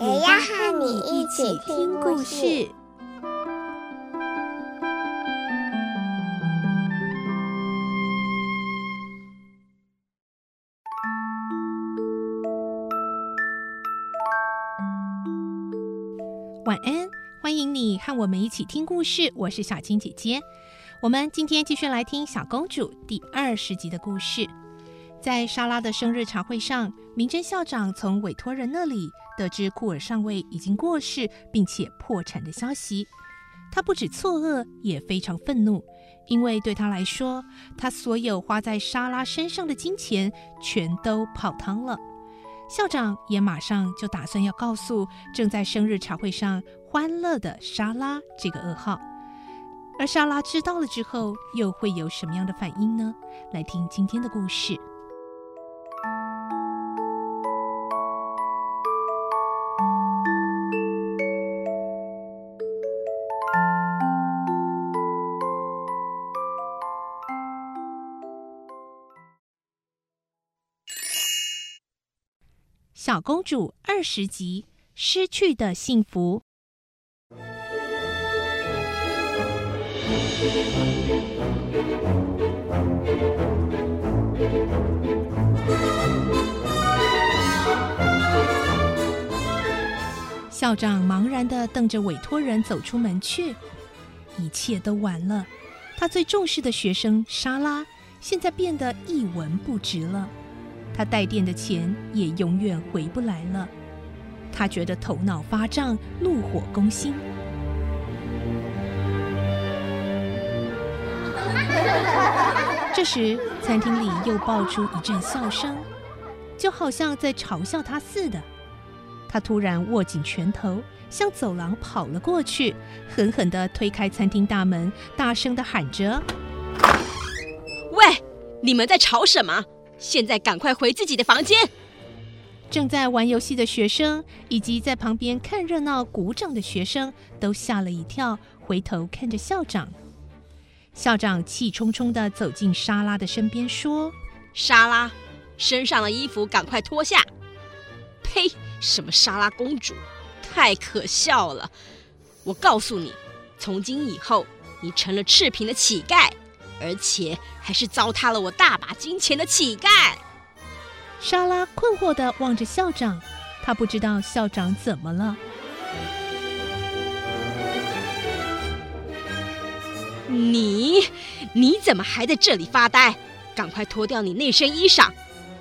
也要和你一起听故事。晚安，欢迎你和我们一起听故事。我是小青姐姐，我们今天继续来听《小公主》第二十集的故事。在莎拉的生日茶会上，明珍校长从委托人那里得知库尔上尉已经过世并且破产的消息。他不止错愕，也非常愤怒，因为对他来说，他所有花在莎拉身上的金钱全都泡汤了。校长也马上就打算要告诉正在生日茶会上欢乐的莎拉这个噩耗。而莎拉知道了之后，又会有什么样的反应呢？来听今天的故事。小公主二十集，失去的幸福。校长茫然地瞪着委托人走出门去，一切都完了。他最重视的学生莎拉，现在变得一文不值了。他带电的钱也永远回不来了，他觉得头脑发胀，怒火攻心。这时，餐厅里又爆出一阵笑声，就好像在嘲笑他似的。他突然握紧拳头，向走廊跑了过去，狠狠地推开餐厅大门，大声地喊着：“喂，你们在吵什么？”现在赶快回自己的房间！正在玩游戏的学生以及在旁边看热闹、鼓掌的学生都吓了一跳，回头看着校长。校长气冲冲地走进莎拉的身边，说：“莎拉，身上的衣服赶快脱下！”呸！什么莎拉公主，太可笑了！我告诉你，从今以后，你成了赤贫的乞丐。而且还是糟蹋了我大把金钱的乞丐。莎拉困惑地望着校长，她不知道校长怎么了。你，你怎么还在这里发呆？赶快脱掉你那身衣裳，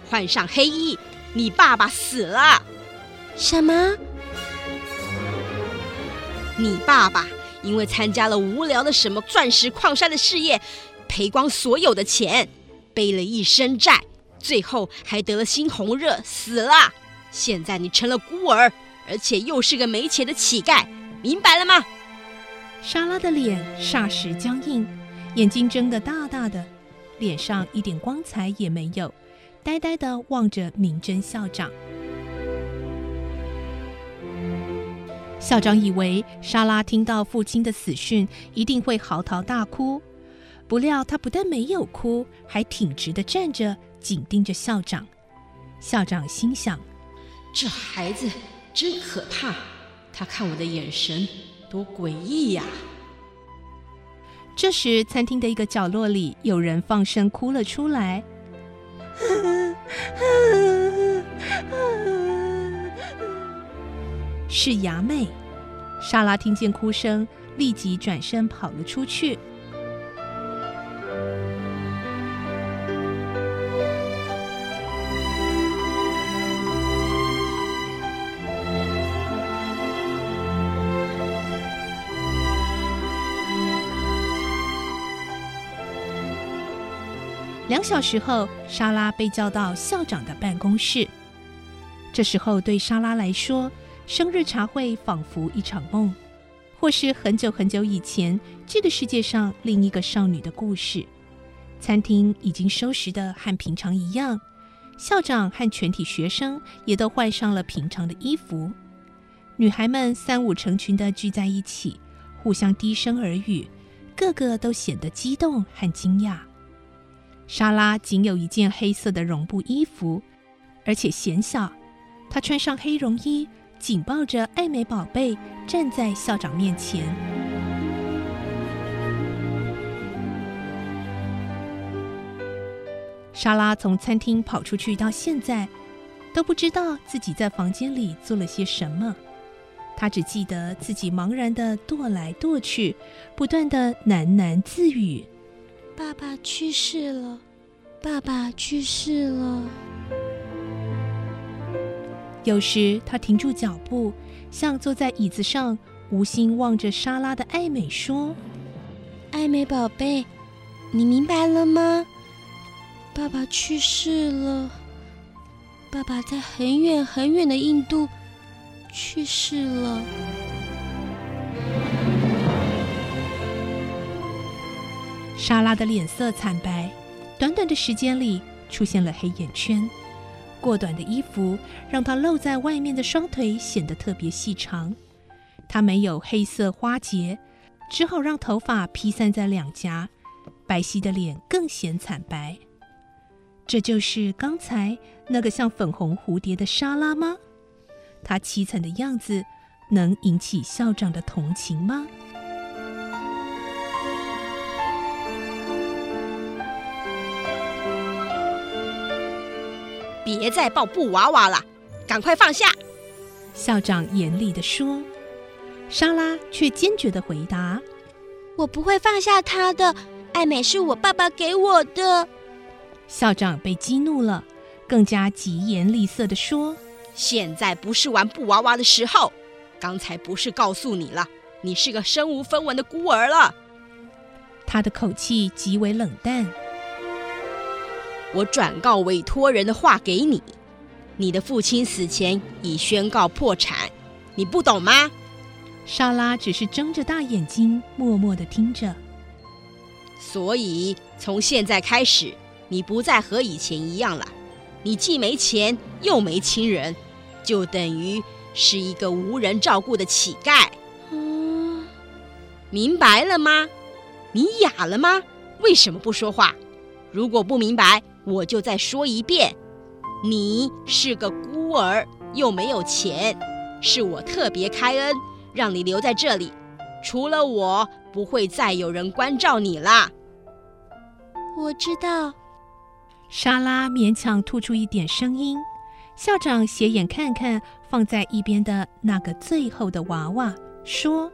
换上黑衣。你爸爸死了。什么？你爸爸因为参加了无聊的什么钻石矿山的事业。赔光所有的钱，背了一身债，最后还得了猩红热，死了。现在你成了孤儿，而且又是个没钱的乞丐，明白了吗？莎拉的脸霎时僵硬，眼睛睁得大大的，脸上一点光彩也没有，呆呆地望着明珍校长。校长以为莎拉听到父亲的死讯一定会嚎啕大哭。不料他不但没有哭，还挺直的站着，紧盯着校长。校长心想：这孩子真可怕，他看我的眼神多诡异呀！这时，餐厅的一个角落里有人放声哭了出来。是牙妹。莎拉听见哭声，立即转身跑了出去。两小时后，莎拉被叫到校长的办公室。这时候，对莎拉来说，生日茶会仿佛一场梦，或是很久很久以前这个世界上另一个少女的故事。餐厅已经收拾的和平常一样，校长和全体学生也都换上了平常的衣服。女孩们三五成群地聚在一起，互相低声耳语，个个都显得激动和惊讶。莎拉仅有一件黑色的绒布衣服，而且显小。她穿上黑绒衣，紧抱着爱美宝贝，站在校长面前。莎拉从餐厅跑出去到现在，都不知道自己在房间里做了些什么。她只记得自己茫然地踱来踱去，不断地喃喃自语。爸爸去世了，爸爸去世了。有时他停住脚步，像坐在椅子上，无心望着沙拉的艾美说：“艾美宝贝，你明白了吗？爸爸去世了，爸爸在很远很远的印度去世了。”莎拉的脸色惨白，短短的时间里出现了黑眼圈。过短的衣服让她露在外面的双腿显得特别细长。她没有黑色花结，只好让头发披散在两颊，白皙的脸更显惨白。这就是刚才那个像粉红蝴蝶的莎拉吗？她凄惨的样子能引起校长的同情吗？别再抱布娃娃了，赶快放下！校长严厉地说。莎拉却坚决地回答：“我不会放下他的，爱美是我爸爸给我的。”校长被激怒了，更加疾言厉色地说：“现在不是玩布娃娃的时候，刚才不是告诉你了，你是个身无分文的孤儿了。”他的口气极为冷淡。我转告委托人的话给你，你的父亲死前已宣告破产，你不懂吗？莎拉只是睁着大眼睛，默默地听着。所以从现在开始，你不再和以前一样了。你既没钱，又没亲人，就等于是一个无人照顾的乞丐。嗯，明白了吗？你哑了吗？为什么不说话？如果不明白，我就再说一遍，你是个孤儿，又没有钱，是我特别开恩，让你留在这里。除了我，不会再有人关照你啦。我知道。莎拉勉强吐出一点声音。校长斜眼看看放在一边的那个最后的娃娃，说：“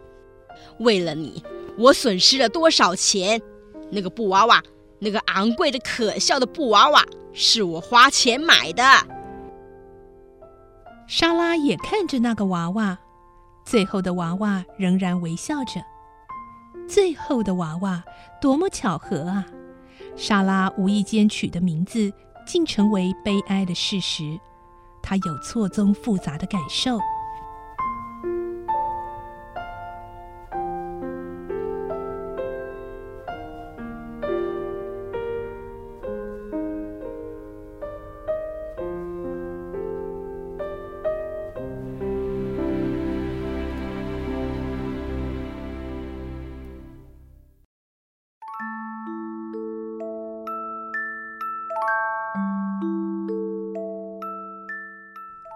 为了你，我损失了多少钱？那个布娃娃。”那个昂贵的、可笑的布娃娃是我花钱买的。莎拉也看着那个娃娃，最后的娃娃仍然微笑着。最后的娃娃，多么巧合啊！莎拉无意间取的名字，竟成为悲哀的事实。她有错综复杂的感受。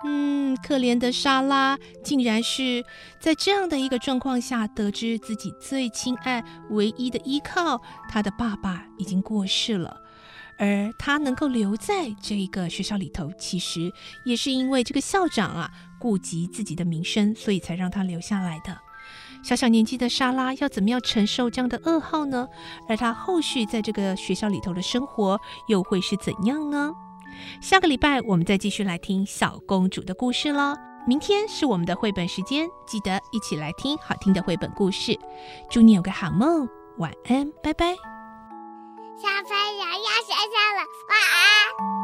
嗯可怜的莎拉，竟然是在这样的一个状况下，得知自己最亲爱、唯一的依靠，她的爸爸已经过世了。而她能够留在这个学校里头，其实也是因为这个校长啊，顾及自己的名声，所以才让她留下来的。小小年纪的莎拉要怎么样承受这样的噩耗呢？而她后续在这个学校里头的生活又会是怎样呢？下个礼拜我们再继续来听小公主的故事喽。明天是我们的绘本时间，记得一起来听好听的绘本故事。祝你有个好梦，晚安，拜拜。小朋友要睡觉了，晚安。